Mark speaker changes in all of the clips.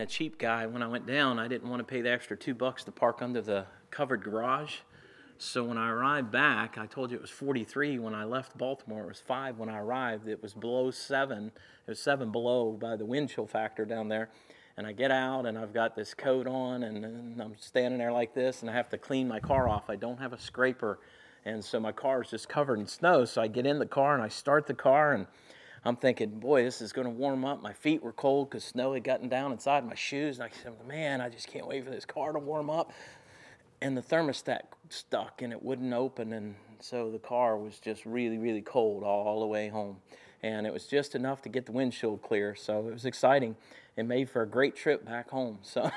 Speaker 1: being a cheap guy, when I went down, I didn't want to pay the extra two bucks to park under the covered garage. So when I arrived back, I told you it was 43 when I left Baltimore. It was five when I arrived. It was below seven. It was seven below by the wind chill factor down there. And I get out and I've got this coat on and, and I'm standing there like this and I have to clean my car off. I don't have a scraper. And so my car is just covered in snow. So I get in the car and I start the car and I'm thinking, boy, this is going to warm up. My feet were cold because snow had gotten down inside my shoes. And I said, man, I just can't wait for this car to warm up. And the thermostat stuck and it wouldn't open. And so the car was just really really cold all, the way home. And it was just enough to get the windshield clear. So it was exciting. It made for a great trip back home. So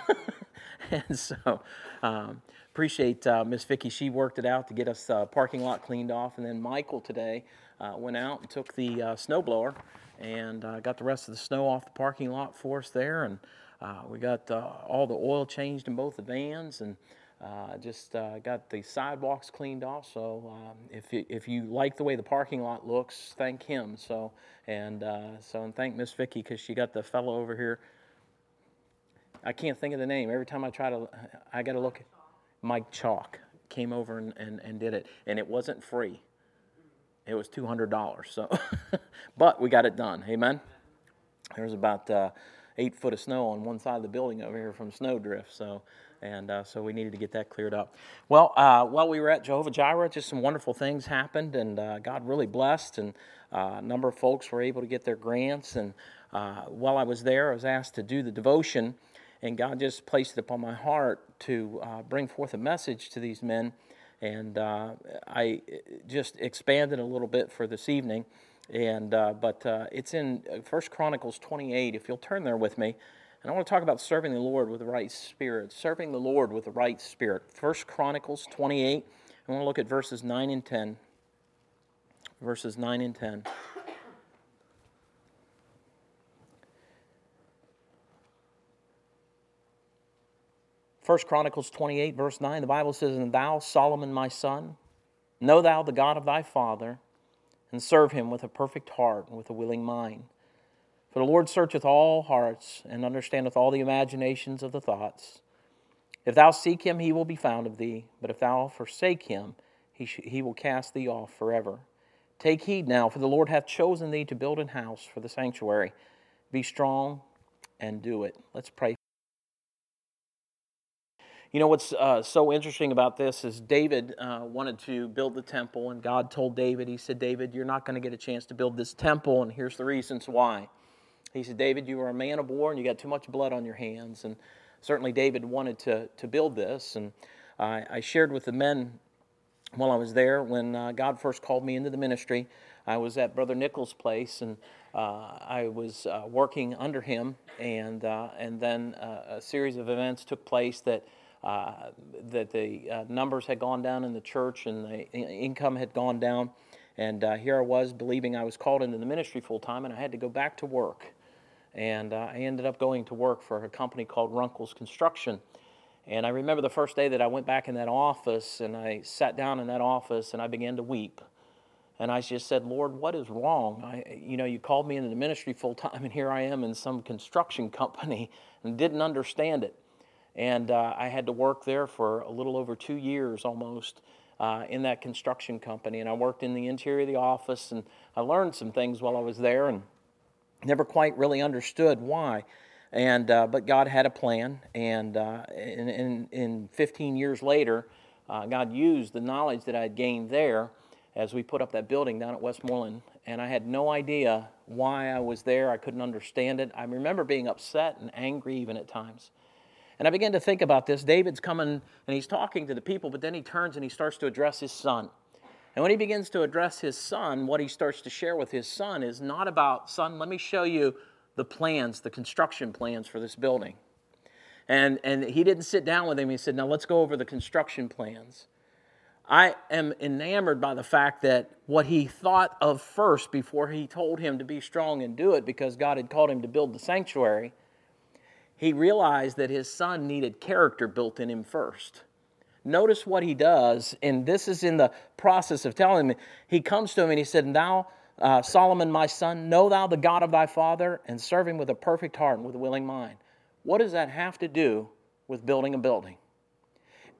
Speaker 1: and so um, appreciate uh, miss vicki. She worked it out to get us uh, parking lot cleaned off. And then michael today uh, went out and took the uh, snowblower and uh, got the rest of the snow off the parking lot for us there and uh, we got all the oil changed in both the vans and uh, just uh, got the sidewalks cleaned off. So um, if you, if you like the way the parking lot looks, thank him. So and uh, so and thank Miss Vicky because she got the fellow over here. I can't think of the name. Every time I try to, I got to look. At Mike Chalk came over and, and, and did it, and it wasn't free. It was two hundred dollars. So, but we got it done. Amen. There was about uh, eight foot of snow on one side of the building over here from snow drift. So and uh, so we needed to get that cleared up. Well, uh, while we were at Jehovah Jireh, just some wonderful things happened, and uh, God really blessed, and uh, a number of folks were able to get their grants. And uh, while I was there, I was asked to do the devotion, and God just placed it upon my heart to uh, bring forth a message to these men. And uh, I just expanded a little bit for this evening, and uh, but uh, it's in First Chronicles 28. If you'll turn there with me. And I want to talk about serving the Lord with the right spirit, serving the Lord with the right spirit. First Chronicles 28, I want to look at verses 9 and 10. Verses 9 and 10. First Chronicles 28, verse 9, the Bible says, And thou, Solomon, my son, know thou the God of thy father, and serve him with a perfect heart and with a willing mind. For the Lord searcheth all hearts and understandeth all the imaginations of the thoughts. If thou seek him, he will be found of thee. But if thou forsake him, he, sh- he will cast thee off forever. Take heed now, for the Lord hath chosen thee to build an house for the sanctuary. Be strong and do it. Let's pray. You know what's uh, so interesting about this is David uh, wanted to build the temple, and God told David, He said, David, you're not going to get a chance to build this temple, and here's the reasons why. He said, David, you are a man of war and you got too much blood on your hands. And certainly David wanted to, to build this. And I, I shared with the men while I was there when uh, God first called me into the ministry. I was at Brother Nichols' place and uh, I was uh, working under him. And, uh, and then uh, a series of events took place that. Uh, that the numbers had gone down in the church and the income had gone down. And here I was believing I was called into the ministry full time, and I had to go back to work and uh, I ended up going to work for a company called Runkles Construction. And I remember the first day that I went back in that office and I sat down in that office and I began to weep. And I just said, Lord, what is wrong? I, you know, you called me into the ministry full time, and here I am in some construction company and didn't understand it. And uh, I had to work there for a little over two years almost uh, in that construction company. And I worked in the interior of the office, and I learned some things while I was there. And Never quite really understood why. And, uh, but God had a plan, and uh, in, in, in, 15 years later, uh, God used the knowledge that I had gained there as we put up that building down at Westmoreland. And I had no idea why I was there. I couldn't understand it. I remember being upset and angry even at times. And I began to think about this. David's coming and he's talking to the people, but then he turns and he starts to address his son. And when he begins to address his son, what he starts to share with his son is not about, son, let me show you the plans, the construction plans for this building. And, and he didn't sit down with him. He said, now let's go over the construction plans. I am enamored by the fact that what he thought of first before he told him to be strong and do it because God had called him to build the sanctuary, he realized that his son needed character built in him first. Notice what he does, and this is in the process of telling him. He comes to him and he said, Thou, uh, Solomon, my son, know thou the God of thy father, and serve him with a perfect heart and with a willing mind. What does that have to do with building a building?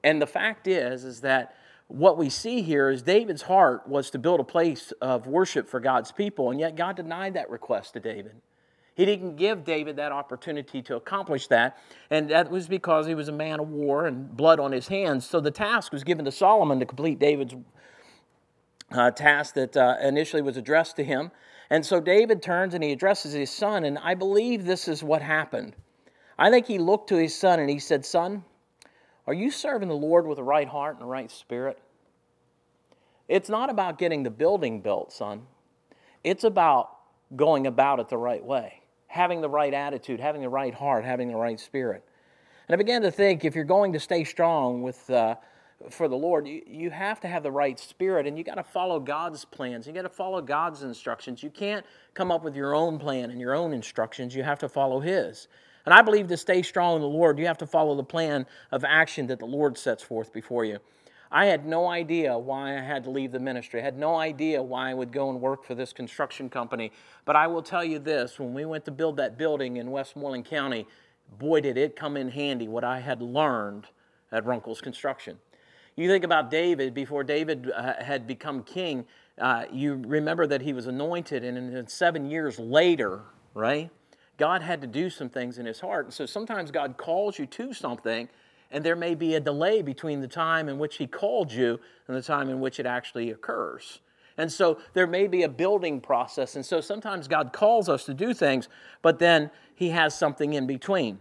Speaker 1: And the fact is, is that what we see here is David's heart was to build a place of worship for God's people, and yet God denied that request to David. He didn't give David that opportunity to accomplish that, and that was because he was a man of war and blood on his hands. So the task was given to Solomon to complete David's uh, task that uh, initially was addressed to him. And so David turns and he addresses his son, and I believe this is what happened. I think he looked to his son and he said, Son, are you serving the Lord with a right heart and a right spirit? It's not about getting the building built, son. It's about going about it the right way, having the right attitude, having the right heart, having the right spirit. And I began to think if you're going to stay strong with, uh, for the Lord, you, you have to have the right spirit and you got to follow God's plans. You got to follow God's instructions. You can't come up with your own plan and your own instructions. You have to follow His. And I believe to stay strong in the Lord, you have to follow the plan of action that the Lord sets forth before you. I had no idea why I had to leave the ministry. I had no idea why I would go and work for this construction company. But I will tell you this when we went to build that building in Westmoreland County, boy, did it come in handy what I had learned at Runkle's Construction. You think about David, before David uh, had become king, uh, you remember that he was anointed, and then seven years later, right? God had to do some things in his heart. And so sometimes God calls you to something, and there may be a delay between the time in which he called you and the time in which it actually occurs. And so there may be a building process. And so sometimes God calls us to do things, but then he has something in between.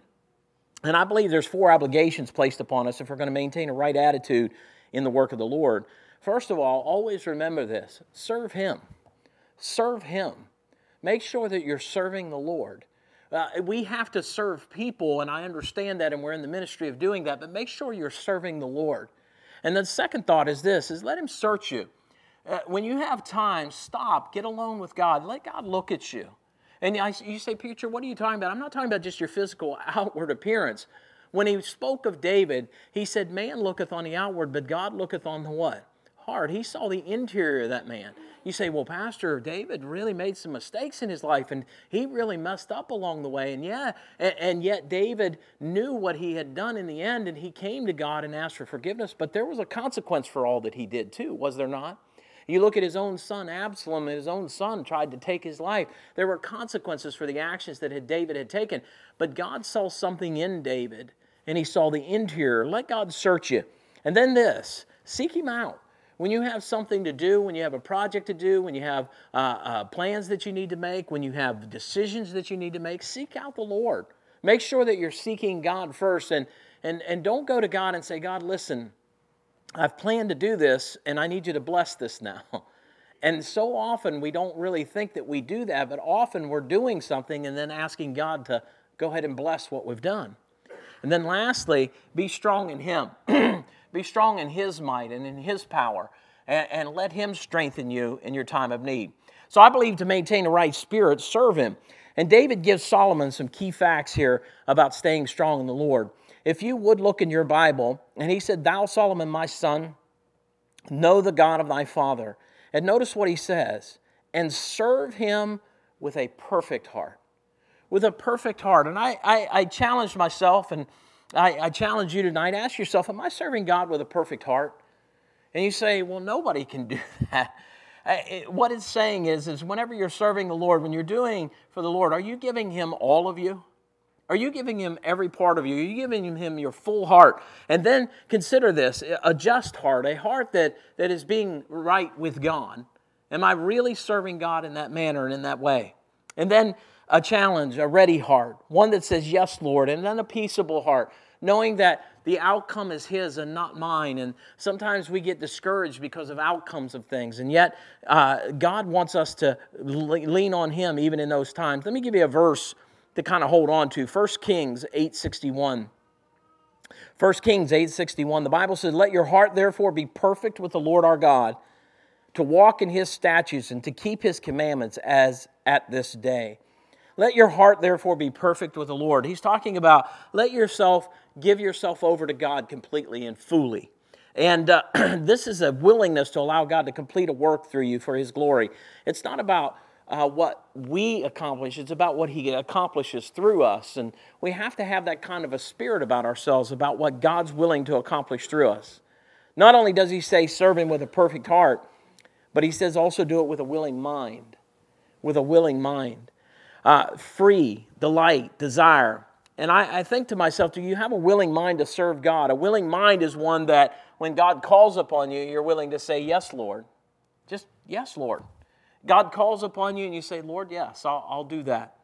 Speaker 1: And I believe there's four obligations placed upon us if we're going to maintain a right attitude in the work of the Lord. First of all, always remember this serve him. Serve him. Make sure that you're serving the Lord. Uh, we have to serve people, and I understand that, and we're in the ministry of doing that, but make sure you're serving the Lord. And the second thought is this, is let him search you. Uh, when you have time, stop, get alone with God. Let God look at you. And I, you say, Peter, what are you talking about? I'm not talking about just your physical outward appearance. When he spoke of David, he said, Man looketh on the outward, but God looketh on the what? Heart. He saw the interior of that man. You say, well, Pastor, David really made some mistakes in his life and he really messed up along the way. And yeah, and, and, yet David knew what he had done in the end and he came to God and asked for forgiveness. But there was a consequence for all that he did too, was there not? You look at his own son Absalom, and his own son tried to take his life. There were consequences for the actions that David had taken. But God saw something in David and he saw the interior. Let God search you. And then this seek him out. When you have something to do, when you have a project to do, when you have uh, uh, plans that you need to make, when you have decisions that you need to make, seek out the Lord. Make sure that you're seeking God first and, and, and don't go to God and say, God, listen, I've planned to do this and I need you to bless this now. And so often we don't really think that we do that, but often we're doing something and then asking God to go ahead and bless what we've done. And then lastly, be strong in Him. Be strong in His might and in His power, and, and let Him strengthen you in your time of need. So I believe to maintain a right spirit, serve Him. And David gives Solomon some key facts here about staying strong in the Lord. If you would look in your Bible, and he said, Thou, Solomon, my son, know the God of thy father. And notice what he says, and serve him with a perfect heart. With a perfect heart. And I, I, I challenged myself and I, I challenge you tonight ask yourself, Am I serving God with a perfect heart? And you say, Well, nobody can do that. What it's saying is, is whenever you're serving the Lord, when you're doing for the Lord, are you giving Him all of you? Are you giving Him every part of you? Are you giving Him your full heart? And then consider this a just heart, a heart that, that is being right with God. Am I really serving God in that manner and in that way? And then a challenge, a ready heart, one that says, Yes, Lord, and then a peaceable heart, knowing that the outcome is His and not mine. And sometimes we get discouraged because of outcomes of things. And yet, uh, God wants us to lean on Him even in those times. Let me give you a verse to kind of hold on to 1 Kings 861. 1 Kings 8:61 the Bible says let your heart therefore be perfect with the Lord our God to walk in his statutes and to keep his commandments as at this day let your heart therefore be perfect with the Lord. He's talking about let yourself give yourself over to God completely and fully. And uh, this is a willingness to allow God to complete a work through you for His glory. It's not about uh, what we accomplish, it's about what He accomplishes through us. And we have to have that kind of a spirit about ourselves, about what God's willing to accomplish through us. Not only does He say, serve Him with a perfect heart, but He says also do it with a willing mind. With a willing mind. Uh, free, delight, desire. And I, I think to myself, do you have a willing mind to serve God? A willing mind is one that when God calls upon you, you're willing to say, Yes, Lord. Just, yes, Lord. God calls upon you and you say, Lord, yes, I'll, I'll do that.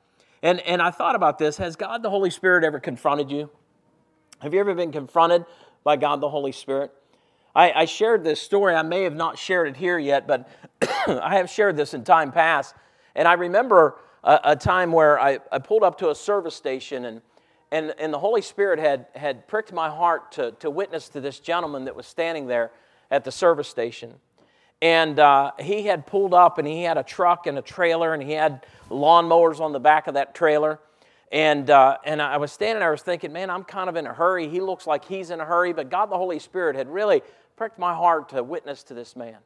Speaker 1: And, and I thought about this. Has God the Holy Spirit ever confronted you? Have you ever been confronted by God the Holy Spirit? I, I shared this story. I may have not shared it here yet, but I have shared this in time past. And I remember a, a time where I, I pulled up to a service station and and, and the Holy Spirit had, had pricked my heart to, to witness to this gentleman that was standing there at the service station. And uh, he had pulled up and he had a truck and a trailer and he had lawnmowers on the back of that trailer. And, uh, and I was standing there, I was thinking, man, I'm kind of in a hurry. He looks like he's in a hurry, but God the Holy Spirit had really pricked my heart to witness to this man.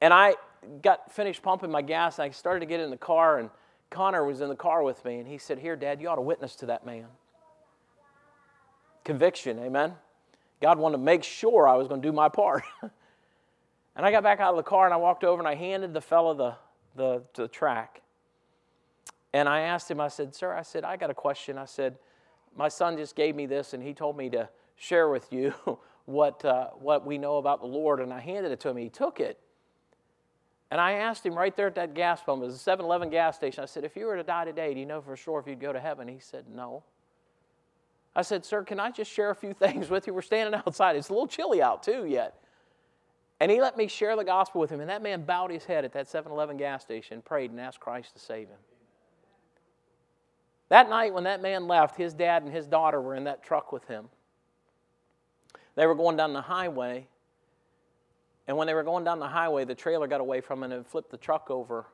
Speaker 1: And I got finished pumping my gas and I started to get in the car, and Connor was in the car with me, and he said, Here, Dad, you ought to witness to that man. Conviction, amen? God wanted to make sure I was going to do my part. And I got back out of the car and I walked over and I handed the fellow the, the, the track. And I asked him, I said, Sir, I said, I got a question. I said, My son just gave me this and he told me to share with you what, uh, what we know about the Lord. And I handed it to him. He took it. And I asked him right there at that gas pump, it was a 7 Eleven gas station. I said, If you were to die today, do you know for sure if you'd go to heaven? He said, No. I said, Sir, can I just share a few things with you? We're standing outside. It's a little chilly out, too, yet. And he let me share the gospel with him. And that man bowed his head at that 7 Eleven gas station, prayed, and asked Christ to save him. That night, when that man left, his dad and his daughter were in that truck with him. They were going down the highway. And when they were going down the highway, the trailer got away from him and flipped the truck over.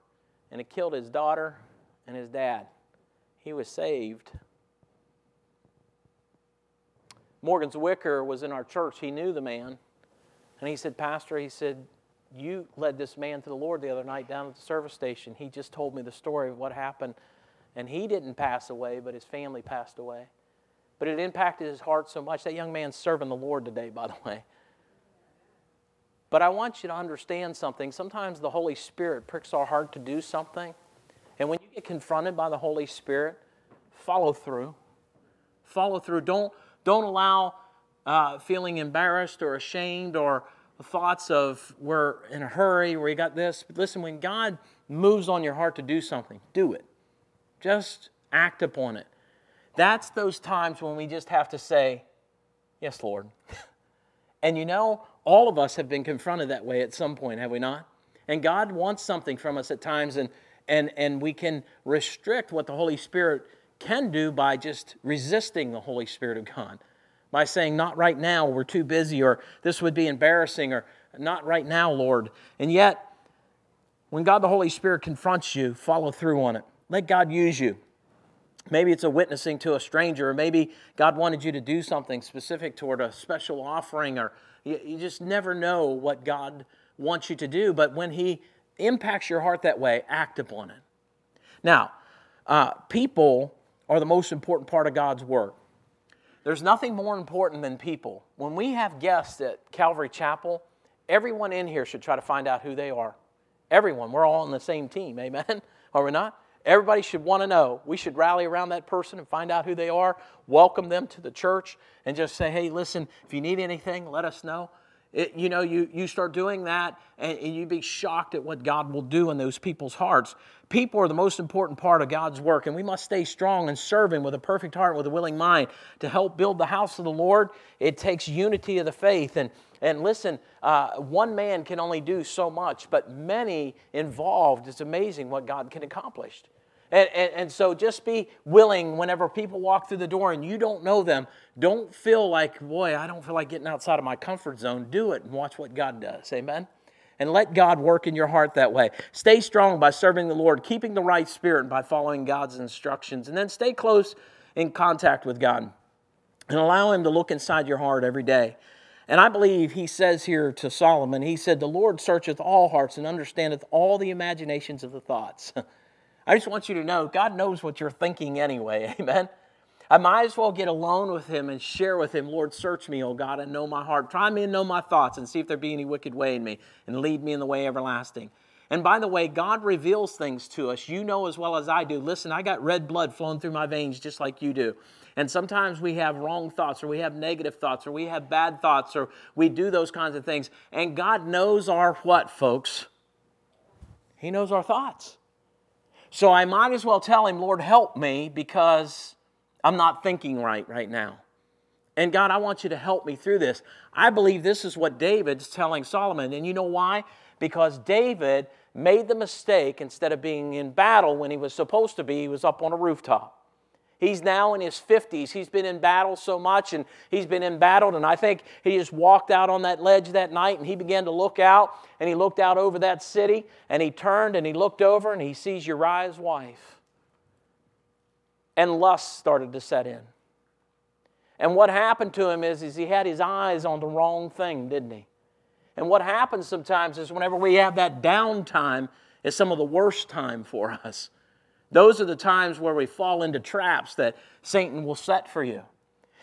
Speaker 1: And it killed his daughter and his dad. He was saved. Morgan Zwicker was in our church. He knew the man. And he said, Pastor, he said, you led this man to the Lord the other night down at the service station. He just told me the story of what happened. And he didn't pass away, but his family passed away. But it impacted his heart so much. That young man's serving the Lord today, by the way. But I want you to understand something. Sometimes the Holy Spirit pricks our heart to do something. And when you get confronted by the Holy Spirit, follow through. Follow through. Don't, don't allow uh, feeling embarrassed or ashamed or thoughts of we're in a hurry, we got this. But listen, when God moves on your heart to do something, do it. Just act upon it. That's those times when we just have to say, Yes, Lord. and you know, all of us have been confronted that way at some point, have we not? And God wants something from us at times, and, and, and we can restrict what the Holy Spirit can do by just resisting the Holy Spirit of God by saying, Not right now, we're too busy, or this would be embarrassing, or not right now, Lord. And yet, when God the Holy Spirit confronts you, follow through on it. Let God use you. Maybe it's a witnessing to a stranger, or maybe God wanted you to do something specific toward a special offering, or you, you just never know what God wants you to do. But when He impacts your heart that way, act upon it. Now, uh, people are the most important part of God's work. There's nothing more important than people. When we have guests at Calvary Chapel, everyone in here should try to find out who they are. Everyone. We're all on the same team. Amen? Are we not? Everybody should want to know. We should rally around that person and find out who they are, welcome them to the church, and just say, hey, listen, if you need anything, let us know. It, you know, you, you start doing that and, and you'd be shocked at what God will do in those people's hearts. People are the most important part of God's work, and we must stay strong and serve Him with a perfect heart, with a willing mind to help build the house of the Lord. It takes unity of the faith. And, and listen, uh, one man can only do so much, but many involved, it's amazing what God can accomplish. And, and, and, so just be willing whenever people walk through the door and you don't know them, don't feel like, boy, I don't feel like getting outside of my comfort zone. Do it and watch what God does. Amen? And let God work in your heart that way. Stay strong by serving the Lord, keeping the right spirit by following God's instructions. And then stay close in contact with God and allow Him to look inside your heart every day. And I believe he says here to Solomon, he said, The Lord searcheth all hearts and understandeth all the imaginations of the thoughts. I just want you to know God knows what you're thinking anyway. Amen. I might as well get alone with him and share with him, Lord, search me, O God, and know my heart. Try me and know my thoughts and see if there be any wicked way in me and lead me in the way everlasting. And by the way, God reveals things to us. You know as well as I do. Listen, I got red blood flowing through my veins just like you do. And sometimes we have wrong thoughts, or we have negative thoughts, or we have bad thoughts, or we do those kinds of things. And God knows our what, folks? He knows our thoughts. So I might as well tell Him, Lord, help me because I'm not thinking right right now. And God, I want you to help me through this. I believe this is what David's telling Solomon. And you know why? Because David made the mistake instead of being in battle when he was supposed to be, he was up on a rooftop. He's now in his 50s. He's been in battle so much and he's been in battle. And I think he just walked out on that ledge that night and he began to look out and he looked out over that city and he turned and he looked over and he sees Uriah's wife. And lust started to set in. And what happened to him is, is he had his eyes on the wrong thing, didn't he? And what happens sometimes is whenever we have that downtime, is some of the worst time for us. Those are the times where we fall into traps that Satan will set for you.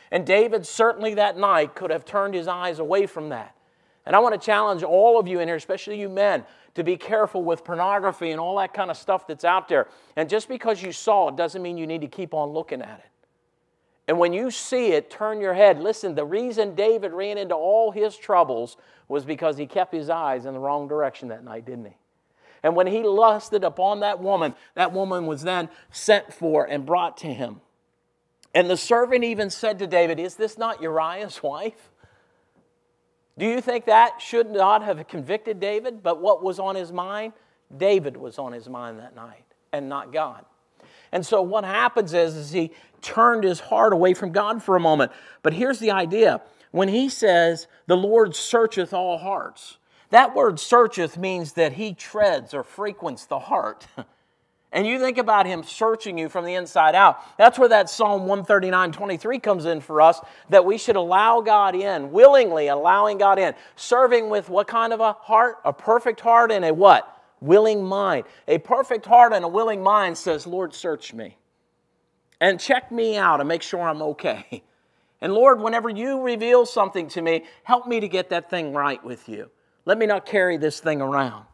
Speaker 1: And David certainly that night could have turned his eyes away from that. And I want to challenge all of you in here, especially you men, to be careful with pornography and all that kind of stuff that's out there. And just because you saw it doesn't mean you need to keep on looking at it. And when you see it, turn your head. Listen, the reason David ran into all his troubles was because he kept his eyes in the wrong direction that night, didn't he? And when he lusted upon that woman, that woman was then sent for and brought to him. And the servant even said to David, Is this not Uriah's wife? Do you think that should not have convicted David? But what was on his mind? David was on his mind that night and not God. And so what happens is, is he turned his heart away from God for a moment. But here's the idea. When he says, the Lord searcheth all hearts, that word searcheth means that he treads or frequents the heart. and you think about him searching you from the inside out. That's where that Psalm 139 23 comes in for us that we should allow God in, willingly allowing God in, serving with what kind of a heart? A perfect heart and a what? Willing mind. A perfect heart and a willing mind says, Lord, search me and check me out and make sure I'm okay. And Lord, whenever you reveal something to me, help me to get that thing right with you. Let me not carry this thing around.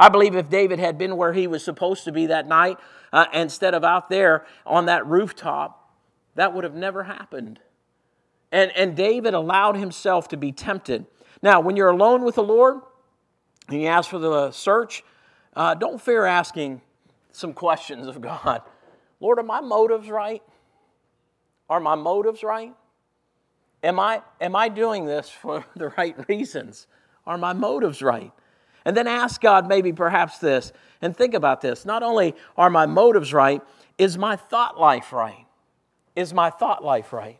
Speaker 1: I believe if David had been where he was supposed to be that night, uh, instead of out there on that rooftop, that would have never happened. And, and David allowed himself to be tempted. Now, when you're alone with the Lord and you ask for the search, uh, don't fear asking some questions of God. Lord, are my motives right? Are my motives right? Am I, am I doing this for the right reasons? Are my motives right? And then ask God maybe perhaps this, and think about this. Not only are my motives right, is my thought life right? Is my thought life right?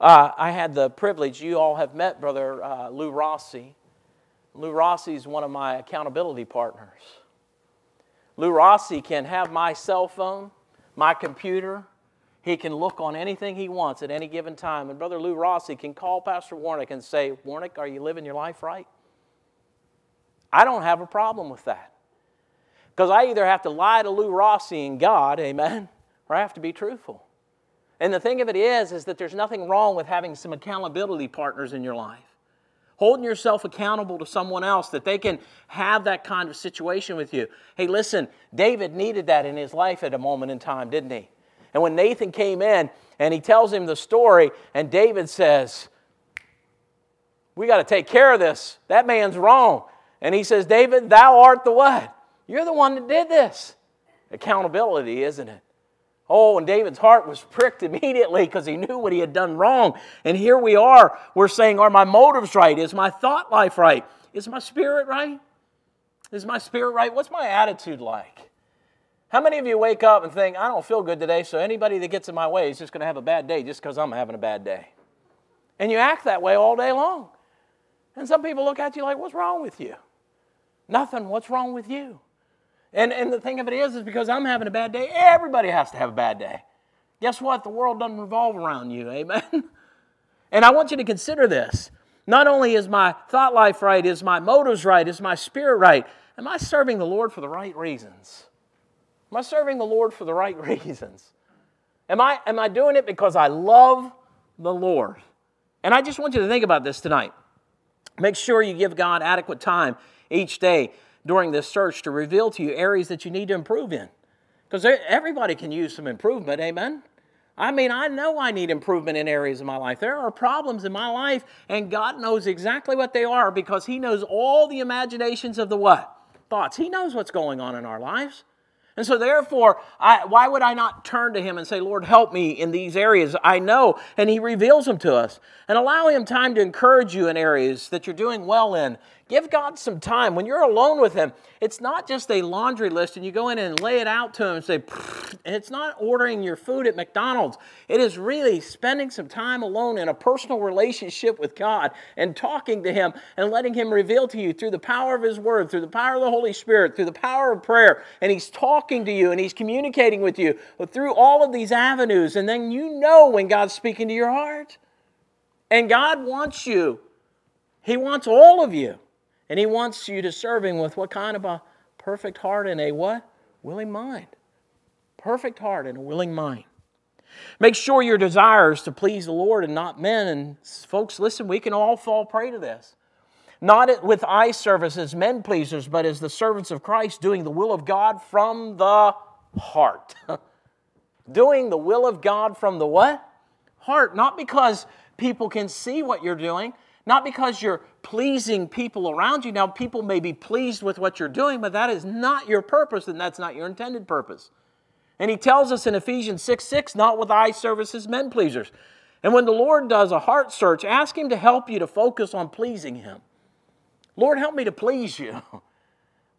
Speaker 1: Uh, I had the privilege, you all have met Brother uh, Lou Rossi. Lou Rossi is one of my accountability partners. Lou Rossi can have my cell phone, my computer, he can look on anything he wants at any given time. And Brother Lou Rossi can call Pastor Warnick and say, Warnick, are you living your life right? I don't have a problem with that. Because I either have to lie to Lou Rossi and God, amen, or I have to be truthful. And the thing of it is, is that there's nothing wrong with having some accountability partners in your life. Holding yourself accountable to someone else that they can have that kind of situation with you. Hey, listen, David needed that in his life at a moment in time, didn't he? And when Nathan came in and he tells him the story, and David says, We got to take care of this. That man's wrong. And he says, David, thou art the what? You're the one that did this. Accountability, isn't it? Oh, and David's heart was pricked immediately because he knew what he had done wrong. And here we are. We're saying, Are my motives right? Is my thought life right? Is my spirit right? Is my spirit right? What's my attitude like? How many of you wake up and think, I don't feel good today, so anybody that gets in my way is just going to have a bad day just because I'm having a bad day? And you act that way all day long. And some people look at you like, What's wrong with you? Nothing. What's wrong with you? And, and the thing of it is, is because I'm having a bad day, everybody has to have a bad day. Guess what? The world doesn't revolve around you. Amen? And I want you to consider this. Not only is my thought life right, is my motives right, is my spirit right? Am I serving the Lord for the right reasons? Am I serving the Lord for the right reasons? Am I, am I doing it because I love the Lord? And I just want you to think about this tonight. Make sure you give God adequate time each day during this search to reveal to you areas that you need to improve in. Because everybody can use some improvement, amen? I mean, I know I need improvement in areas of my life. There are problems in my life, and God knows exactly what they are because He knows all the imaginations of the what? Thoughts. He knows what's going on in our lives. And so, therefore, I, why would I not turn to Him and say, Lord, help me in these areas? I know, and He reveals them to us. And allow Him time to encourage you in areas that you're doing well in. Give God some time. When you're alone with Him, it's not just a laundry list and you go in and lay it out to Him and say, and it's not ordering your food at McDonald's. It is really spending some time alone in a personal relationship with God and talking to Him and letting Him reveal to you through the power of His Word, through the power of the Holy Spirit, through the power of prayer. And He's talking to you and He's communicating with you through all of these avenues. And then you know when God's speaking to your heart. And God wants you, He wants all of you. And He wants you to serve Him with what kind of a perfect heart and a what? Willing mind. Perfect heart and a willing mind. Make sure your desire is to please the Lord and not men. And folks, listen, we can all fall prey to this. Not with eye service as men pleasers, but as the servants of Christ, doing the will of God from the heart. doing the will of God from the what? Heart. Not because people can see what you're doing, not because you're pleasing people around you. Now, people may be pleased with what you're doing, but that is not your purpose and that's not your intended purpose. And he tells us in Ephesians 6 6, not with eye services, men pleasers. And when the Lord does a heart search, ask Him to help you to focus on pleasing Him. Lord, help me to please you.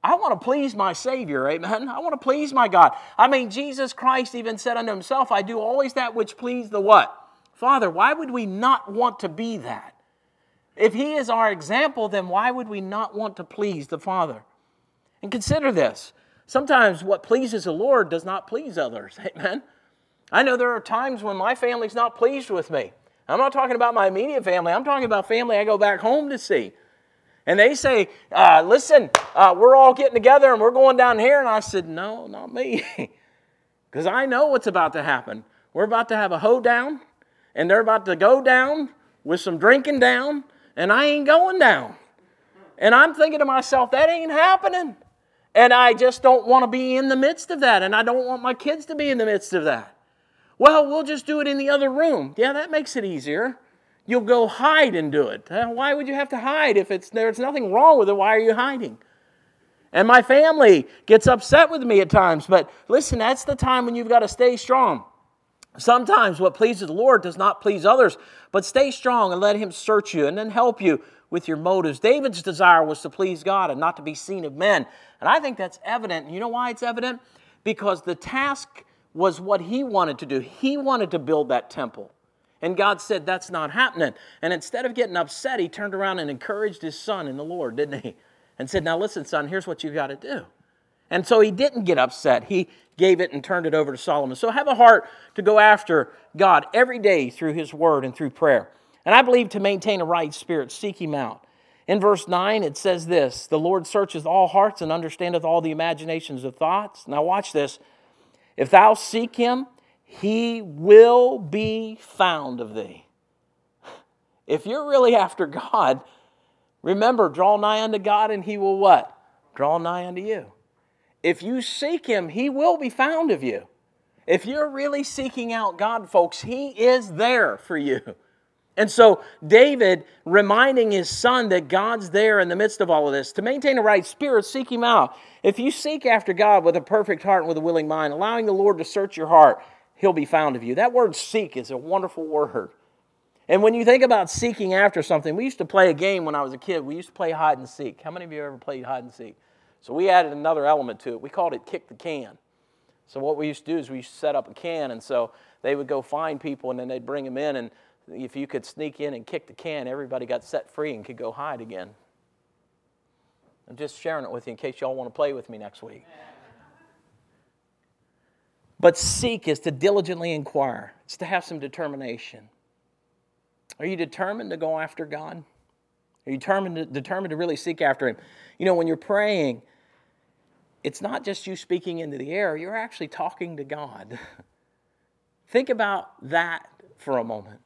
Speaker 1: I want to please my Savior, amen. I want to please my God. I mean, Jesus Christ even said unto himself, I do always that which please the what? Father, why would we not want to be that? If He is our example, then why would we not want to please the Father? And consider this sometimes what pleases the Lord does not please others. Amen. I know there are times when my family's not pleased with me. I'm not talking about my immediate family, I'm talking about family I go back home to see. And they say, uh, Listen, uh, we're all getting together and we're going down here. And I said, No, not me. Because I know what's about to happen. We're about to have a hoedown, and they're about to go down with some drinking down, and I ain't going down. And I'm thinking to myself, that ain't happening. And I just don't want to be in the midst of that. And I don't want my kids to be in the midst of that. Well, we'll just do it in the other room. Yeah, that makes it easier. You'll go hide and do it. Why would you have to hide if it's, there's nothing wrong with it? Why are you hiding? And my family gets upset with me at times. But listen, that's the time when you've got to stay strong. Sometimes what pleases the Lord does not please others, but stay strong and let Him search you and then help you with your motives. David's desire was to please God and not to be seen of men. And I think that's evident. You know why it's evident? Because the task was what he wanted to do. He wanted to build that temple. And God said, That's not happening. And instead of getting upset, he turned around and encouraged his son in the Lord, didn't he? And said, Now listen, son, here's what you've got to do. And so he didn't get upset. He gave it and turned it over to Solomon. So have a heart to go after God every day through his word and through prayer. And I believe to maintain a right spirit, seek him out. In verse 9, it says this The Lord searcheth all hearts and understandeth all the imaginations of thoughts. Now, watch this. If thou seek him, he will be found of thee. If you're really after God, remember, draw nigh unto God and he will what? Draw nigh unto you. If you seek Him, He will be found of you. If you're really seeking out God, folks, He is there for you. And so, David reminding his son that God's there in the midst of all of this. To maintain a right spirit, seek Him out. If you seek after God with a perfect heart and with a willing mind, allowing the Lord to search your heart, He'll be found of you. That word seek is a wonderful word. And when you think about seeking after something, we used to play a game when I was a kid. We used to play hide and seek. How many of you ever played hide and seek? So we added another element to it. We called it kick the can. So what we used to do is we used to set up a can, and so they would go find people, and then they'd bring them in, and if you could sneak in and kick the can, everybody got set free and could go hide again. I'm just sharing it with you in case y'all want to play with me next week. But seek is to diligently inquire. It's to have some determination. Are you determined to go after God? Are you determined to, determined to really seek after Him? You know, when you're praying, it's not just you speaking into the air, you're actually talking to God. Think about that for a moment.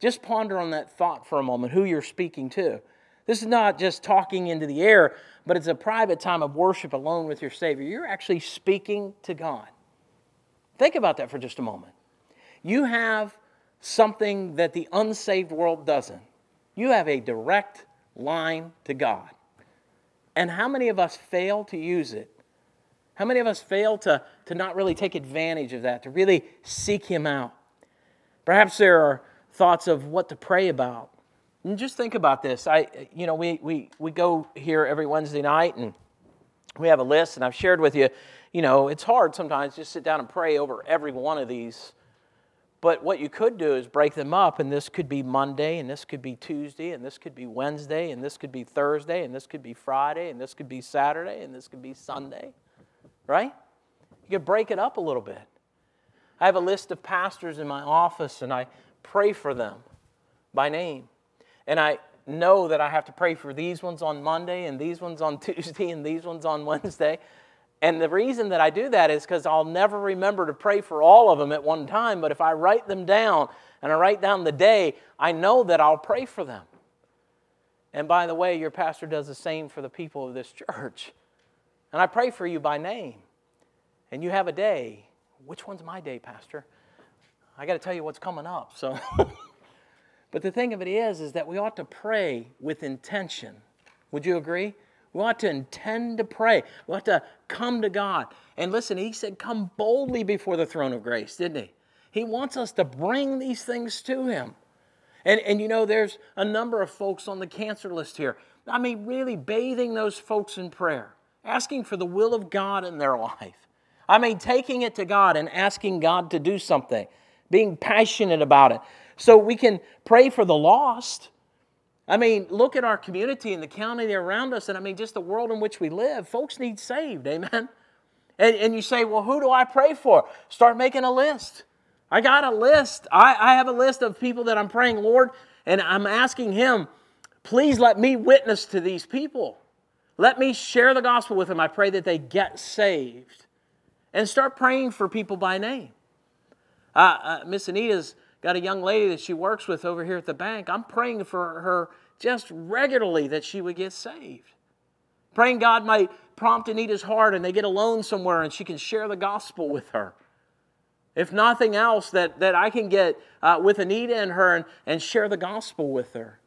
Speaker 1: Just ponder on that thought for a moment, who you're speaking to. This is not just talking into the air, but it's a private time of worship alone with your Savior. You're actually speaking to God. Think about that for just a moment. You have something that the unsaved world doesn't. You have a direct line to God. And how many of us fail to use it? How many of us fail to, to not really take advantage of that, to really seek Him out? Perhaps there are thoughts of what to pray about. And just think about this. I, you know, we, we, we go here every Wednesday night and we have a list, and I've shared with you, you know, it's hard sometimes just sit down and pray over every one of these. But what you could do is break them up, and this could be Monday, and this could be Tuesday, and this could be Wednesday, and this could be Thursday, and this could be Friday, and this could be Saturday, and this could be Sunday, right? You could break it up a little bit. I have a list of pastors in my office, and I pray for them by name. And I know that I have to pray for these ones on Monday, and these ones on Tuesday, and these ones on Wednesday. And the reason that I do that is because I'll never remember to pray for all of them at one time. But if I write them down and I write down the day, I know that I'll pray for them. And by the way, your pastor does the same for the people of this church. And I pray for you by name. And you have a day. Which one's my day, Pastor? I got to tell you what's coming up. So, but the thing of it is, is that we ought to pray with intention. Would you agree? We ought to intend to pray. We ought to come to God. And listen, he said, come boldly before the throne of grace, didn't he? He wants us to bring these things to him. And, and you know, there's a number of folks on the cancer list here. I mean, really bathing those folks in prayer, asking for the will of God in their life. I mean, taking it to God and asking God to do something, being passionate about it. So we can pray for the lost. I mean, look at our community and the county around us, and I mean, just the world in which we live. Folks need saved, amen? And, and you say, well, who do I pray for? Start making a list. I got a list. I, I have a list of people that I'm praying, Lord, and I'm asking Him, please let me witness to these people. Let me share the gospel with them. I pray that they get saved. And start praying for people by name. Uh, uh, Miss Anita's got a young lady that she works with over here at the bank. I'm praying for her just regularly that she would get saved. Praying God might prompt Anita's heart and they get alone somewhere and she can share the gospel with her. If nothing else, that, that I can get uh, with Anita and her and, and share the gospel with her.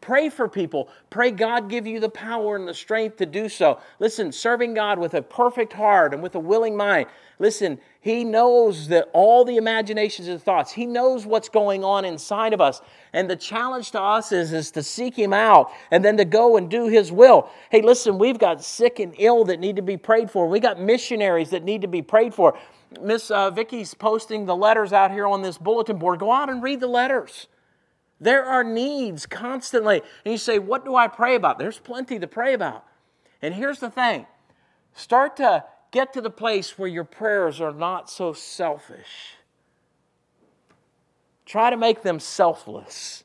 Speaker 1: Pray for people. Pray God give you the power and the strength to do so. Listen, serving God with a perfect heart and with a willing mind. Listen, He knows that all the imaginations and thoughts, He knows what's going on inside of us. And the challenge to us is, is to seek Him out and then to go and do His will. Hey, listen, we've got sick and ill that need to be prayed for. We got missionaries that need to be prayed for. Miss uh, Vicky's posting the letters out here on this bulletin board. Go out and read the letters. There are needs constantly. And you say, What do I pray about? There's plenty to pray about. And here's the thing start to get to the place where your prayers are not so selfish. Try to make them selfless.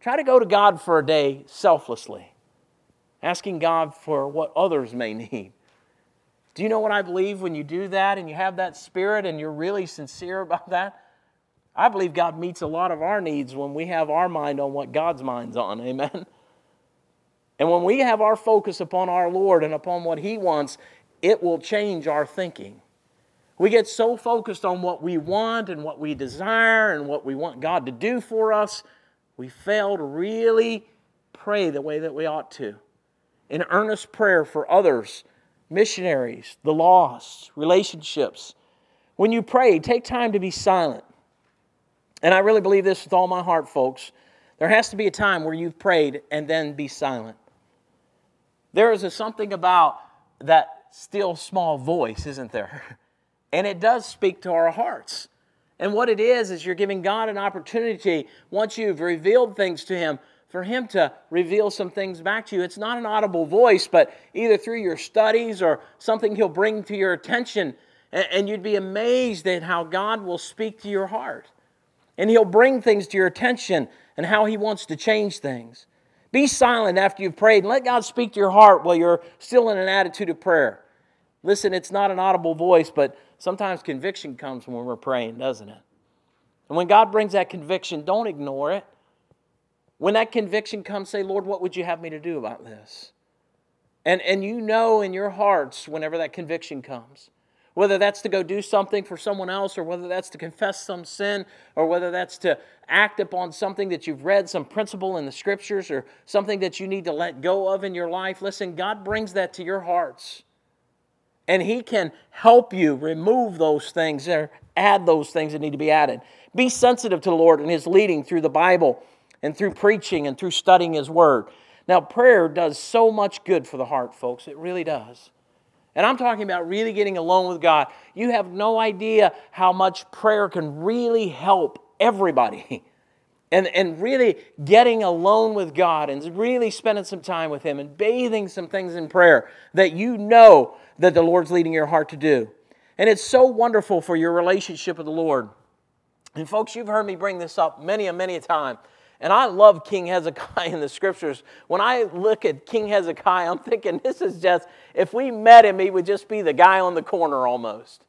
Speaker 1: Try to go to God for a day selflessly, asking God for what others may need. Do you know what I believe when you do that and you have that spirit and you're really sincere about that? I believe God meets a lot of our needs when we have our mind on what God's mind's on. Amen. And when we have our focus upon our Lord and upon what He wants, it will change our thinking. We get so focused on what we want and what we desire and what we want God to do for us, we fail to really pray the way that we ought to. In earnest prayer for others, missionaries, the lost, relationships. When you pray, take time to be silent. And I really believe this with all my heart, folks. There has to be a time where you've prayed and then be silent. There is a something about that still small voice, isn't there? And it does speak to our hearts. And what it is, is you're giving God an opportunity, once you've revealed things to Him, for Him to reveal some things back to you. It's not an audible voice, but either through your studies or something He'll bring to your attention. And you'd be amazed at how God will speak to your heart. And He'll bring things to your attention and how He wants to change things. Be silent after you've prayed and let God speak to your heart while you're still in an attitude of prayer. Listen, it's not an audible voice, but sometimes conviction comes when we're praying, doesn't it? And when God brings that conviction, don't ignore it. When that conviction comes, say, Lord, what would you have me to do about this? And, and you know in your hearts whenever that conviction comes whether that's to go do something for someone else, or whether that's to confess some sin, or whether that's to act upon something that you've read, some principle in the scriptures, or something that you need to let go of in your life. Listen, God brings that to your hearts. And He can help you remove those things or add those things that need to be added. Be sensitive to the Lord and His leading through the Bible and through preaching and through studying His Word. Now, prayer does so much good for the heart, folks. It really does. And I'm talking about really getting alone with God. You have no idea how much prayer can really help everybody. And, and really getting alone with God and really spending some time with Him and bathing some things in prayer that you know that the Lord's leading your heart to do. And it's so wonderful for your relationship with the Lord. And folks, you've heard me bring this up many and many a time. And I love King Hezekiah in the scriptures. When I look at King Hezekiah, I'm thinking this is just, if we met him, he would just be the guy on the corner almost.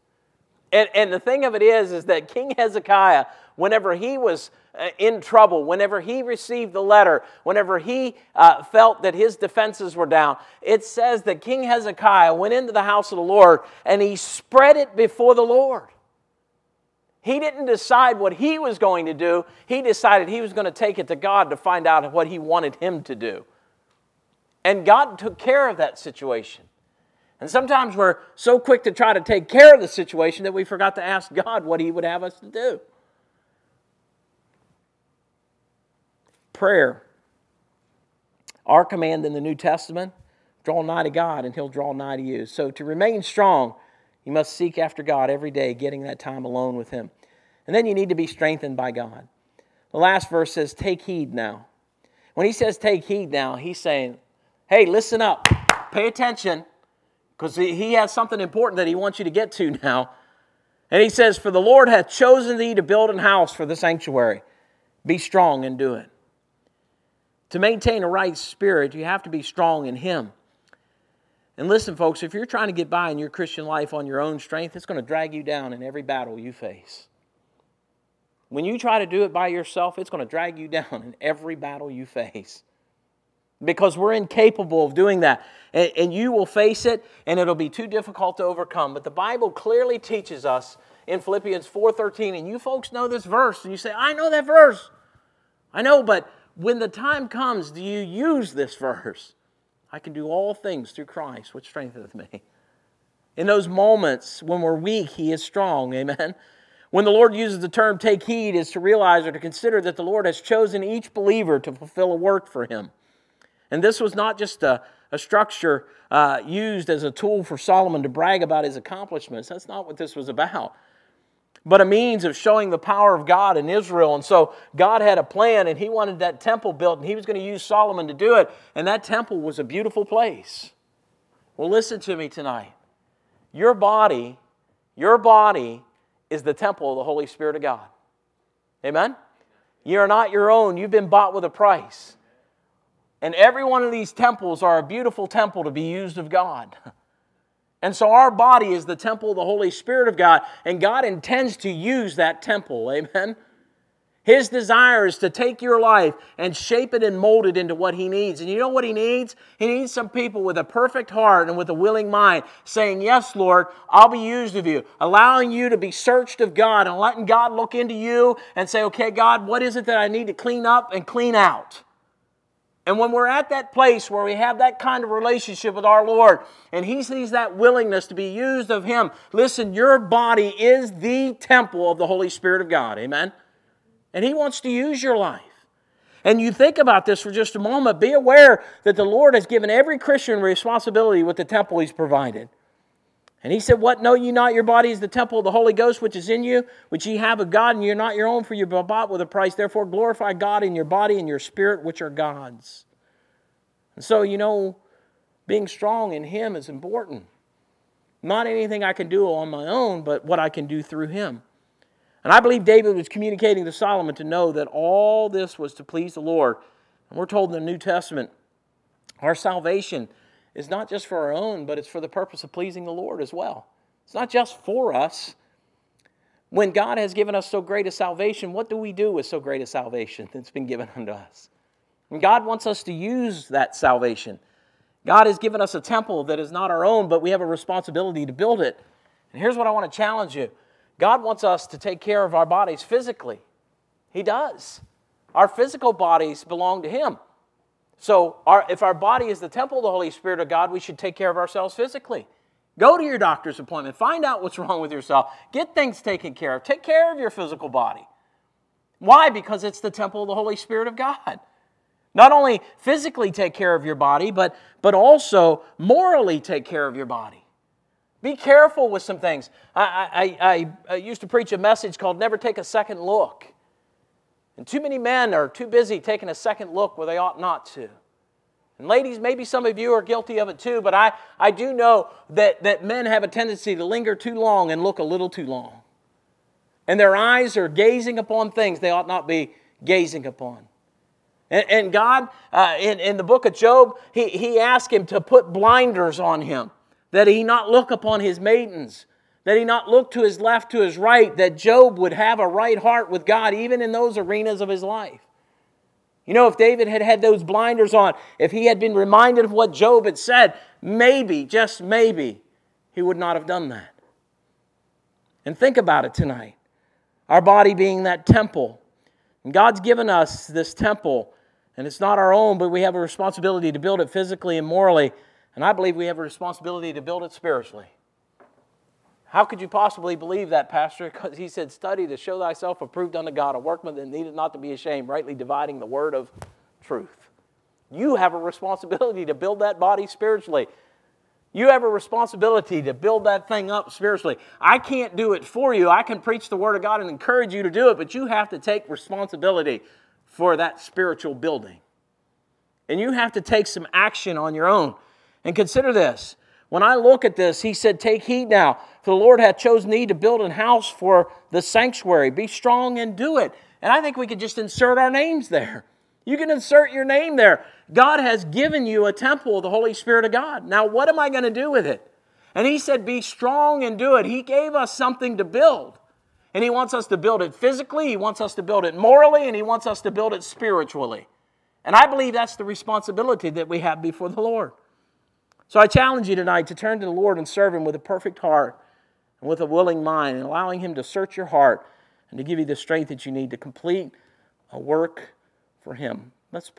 Speaker 1: And, and the thing of it is, is that King Hezekiah, whenever he was uh, in trouble, whenever he received the letter, whenever he uh, felt that his defenses were down, it says that King Hezekiah went into the house of the Lord and he spread it before the Lord. He didn't decide what he was going to do. He decided he was going to take it to God to find out what he wanted him to do. And God took care of that situation. And sometimes we're so quick to try to take care of the situation that we forgot to ask God what he would have us to do. Prayer. Our command in the New Testament draw nigh to God, and he'll draw nigh to you. So to remain strong, you must seek after God every day, getting that time alone with Him. And then you need to be strengthened by God. The last verse says, Take heed now. When he says take heed now, he's saying, Hey, listen up, pay attention, because he has something important that he wants you to get to now. And he says, For the Lord hath chosen thee to build an house for the sanctuary. Be strong and do it. To maintain a right spirit, you have to be strong in Him. And listen, folks, if you're trying to get by in your Christian life on your own strength, it's going to drag you down in every battle you face. When you try to do it by yourself, it's going to drag you down in every battle you face. Because we're incapable of doing that. And, and you will face it, and it'll be too difficult to overcome. But the Bible clearly teaches us in Philippians 4:13, and you folks know this verse, and you say, I know that verse. I know, but when the time comes, do you use this verse? I can do all things through Christ, which strengtheneth me. In those moments when we're weak, He is strong. Amen. When the Lord uses the term take heed, is to realize or to consider that the Lord has chosen each believer to fulfill a work for Him. And this was not just a, a structure uh, used as a tool for Solomon to brag about his accomplishments. That's not what this was about but a means of showing the power of God in Israel. And so God had a plan, and He wanted that temple built, and He was going to use Solomon to do it. And that temple was a beautiful place. Well, listen to me tonight. Your body, your body is the temple of the Holy Spirit of God. Amen? You're not your own, you've been bought with a price. And every one of these temples are a beautiful temple to be used of God. And so our body is the temple of the Holy Spirit of God, and God intends to use that temple. Amen. His desire is to take your life and shape it and mold it into what He needs. And you know what He needs? He needs some people with a perfect heart and with a willing mind saying, Yes, Lord, I'll be used of you, allowing you to be searched of God and letting God look into you and say, Okay, God, what is it that I need to clean up and clean out? And when we're at that place where we have that kind of relationship with our Lord and He sees that willingness to be used of Him, listen, your body is the temple of the Holy Spirit of God. Amen? And He wants to use your life. And you think about this for just a moment, be aware that the Lord has given every Christian responsibility with the temple He's provided. And he said, What know ye not? Your body is the temple of the Holy Ghost which is in you, which ye have of God, and you're not your own, for you're bought with a price. Therefore, glorify God in your body and your spirit, which are God's. And so, you know, being strong in Him is important. Not anything I can do on my own, but what I can do through Him. And I believe David was communicating to Solomon to know that all this was to please the Lord. And we're told in the New Testament our salvation is not just for our own, but it's for the purpose of pleasing the Lord as well. It's not just for us. When God has given us so great a salvation, what do we do with so great a salvation that's been given unto us? And God wants us to use that salvation. God has given us a temple that is not our own, but we have a responsibility to build it. And here's what I want to challenge you God wants us to take care of our bodies physically. He does. Our physical bodies belong to Him. So, our, if our body is the temple of the Holy Spirit of God, we should take care of ourselves physically. Go to your doctor's appointment, find out what's wrong with yourself, get things taken care of, take care of your physical body. Why? Because it's the temple of the Holy Spirit of God. Not only physically take care of your body, but, but also morally take care of your body. Be careful with some things. I, I, I, I used to preach a message called Never Take a Second Look. And too many men are too busy taking a second look where they ought not to. And ladies, maybe some of you are guilty of it too, but I, I do know that, that men have a tendency to linger too long and look a little too long. And their eyes are gazing upon things they ought not be gazing upon. And, and God, uh, in, in the book of Job, he, he asked him to put blinders on him, that he not look upon his maidens, that he not look to his left, to his right, that Job would have a right heart with God, even in those arenas of his life. You know, if David had had those blinders on, if he had been reminded of what Job had said, maybe, just maybe, he would not have done that. And think about it tonight. Our body being that temple. And God's given us this temple, and it's not our own, but we have a responsibility to build it physically and morally. And I believe we have a responsibility to build it spiritually. How could you possibly believe that, Pastor? Because he said, Study to show thyself approved unto God, a workman that needed not to be ashamed, rightly dividing the word of truth. You have a responsibility to build that body spiritually. You have a responsibility to build that thing up spiritually. I can't do it for you. I can preach the Word of God and encourage you to do it, but you have to take responsibility for that spiritual building. And you have to take some action on your own. And consider this when I look at this, he said, Take heed now, for the Lord hath chosen thee to build an house for the sanctuary. Be strong and do it. And I think we could just insert our names there. You can insert your name there. God has given you a temple the Holy Spirit of God. Now, what am I going to do with it? And he said, Be strong and do it. He gave us something to build. And he wants us to build it physically, he wants us to build it morally, and he wants us to build it spiritually. And I believe that's the responsibility that we have before the Lord. So I challenge you tonight to turn to the Lord and serve Him with a perfect heart and with a willing mind, and allowing Him to search your heart and to give you the strength that you need to complete a work for Him. Let's